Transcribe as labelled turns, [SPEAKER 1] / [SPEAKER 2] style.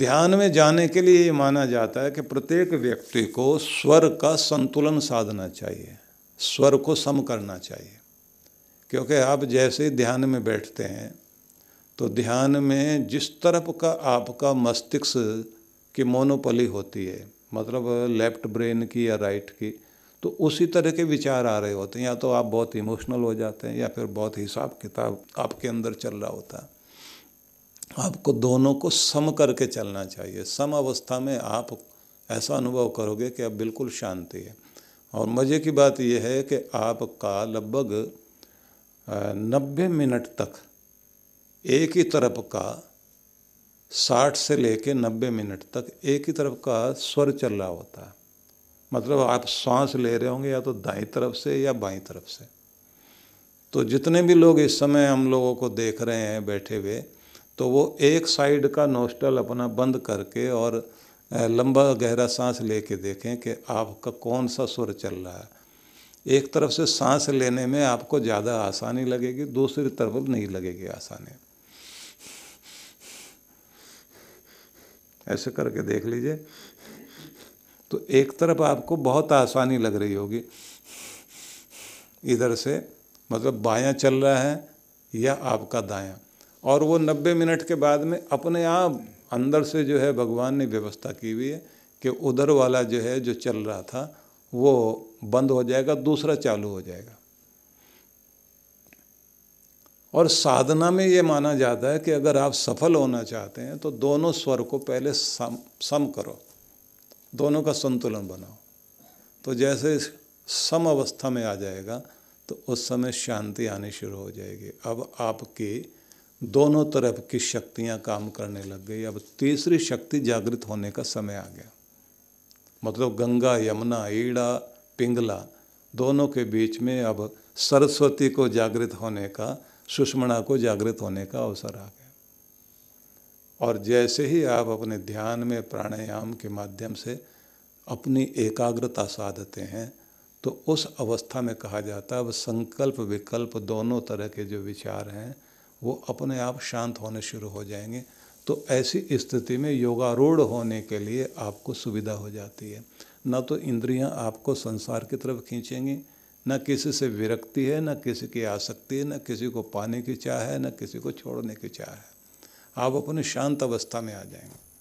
[SPEAKER 1] ध्यान में जाने के लिए ये माना जाता है कि प्रत्येक व्यक्ति को स्वर का संतुलन साधना चाहिए, स्वर को सम करना चाहिए। क्योंकि आप जैसे ध्यान में बैठते हैं तो ध्यान में जिस तरफ़ का आपका मस्तिष्क की मोनोपली होती है मतलब लेफ़्ट ब्रेन की या राइट की तो उसी तरह के विचार आ रहे होते हैं। या तो आप बहुत इमोशनल हो जाते हैं या फिर बहुत हिसाब किताब आपके अंदर चल रहा होता है। आपको दोनों को सम करके चलना चाहिए। सम अवस्था में आप ऐसा अनुभव करोगे कि अब बिल्कुल शांति है। और मज़े की बात यह है कि आपका लगभग नब्बे मिनट तक एक ही तरफ़ का, साठ से लेके नब्बे मिनट तक एक ही तरफ़ का स्वर चल रहा होता है। मतलब आप सांस ले रहे होंगे या तो दाई तरफ़ से या बाई तरफ़ से। तो जितने भी लोग इस समय हम लोगों को देख रहे हैं बैठे हुए तो वो एक साइड का नोस्टल अपना बंद करके और लंबा गहरा सांस लेके देखें कि आपका कौन सा सुर चल रहा है। एक तरफ़ से सांस लेने में आपको ज़्यादा आसानी लगेगी, दूसरी तरफ़ नहीं लगेगी आसानी। ऐसे करके देख लीजिए। तो एक तरफ़ आपको बहुत आसानी लग रही होगी। इधर से मतलब बायां चल रहा है या आपका दायां। और वो नब्बे मिनट के बाद में अपने आप अंदर से जो है भगवान ने व्यवस्था की हुई है कि उधर वाला जो है, जो चल रहा था, वो बंद हो जाएगा, दूसरा चालू हो जाएगा। और साधना में ये माना जाता है कि अगर आप सफल होना चाहते हैं तो दोनों स्वर को पहले सम सम करो। दोनों का संतुलन बनाओ। तो जैसे सम अवस्था में आ जाएगा तो उस समय शांति आनी शुरू हो जाएगी। अब आपकी दोनों तरफ़ की शक्तियाँ काम करने लग गई। अब तीसरी शक्ति जागृत होने का समय आ गया। मतलब गंगा, यमुना, ईड़ा, पिंगला, दोनों के बीच में अब सरस्वती को जागृत होने का, सुषमणा को जागृत होने का अवसर आ गया। और जैसे ही आप अपने ध्यान में प्राणायाम के माध्यम से अपनी एकाग्रता साधते हैं तो उस अवस्था में कहा जाता है, अब संकल्प विकल्प दोनों तरह के जो विचार हैं वो अपने आप शांत होने शुरू हो जाएँगे। तो ऐसी स्थिति में योगारूढ़ होने के लिए आपको सुविधा हो जाती है। ना तो इंद्रियाँ आपको संसार की तरफ़ खींचेंगी, न किसी से विरक्ति है, न किसी की आसक्ति है, न किसी को पाने की चाह है, न किसी को छोड़ने की चाह है। आप अपनी शांत अवस्था में आ जाएँगे।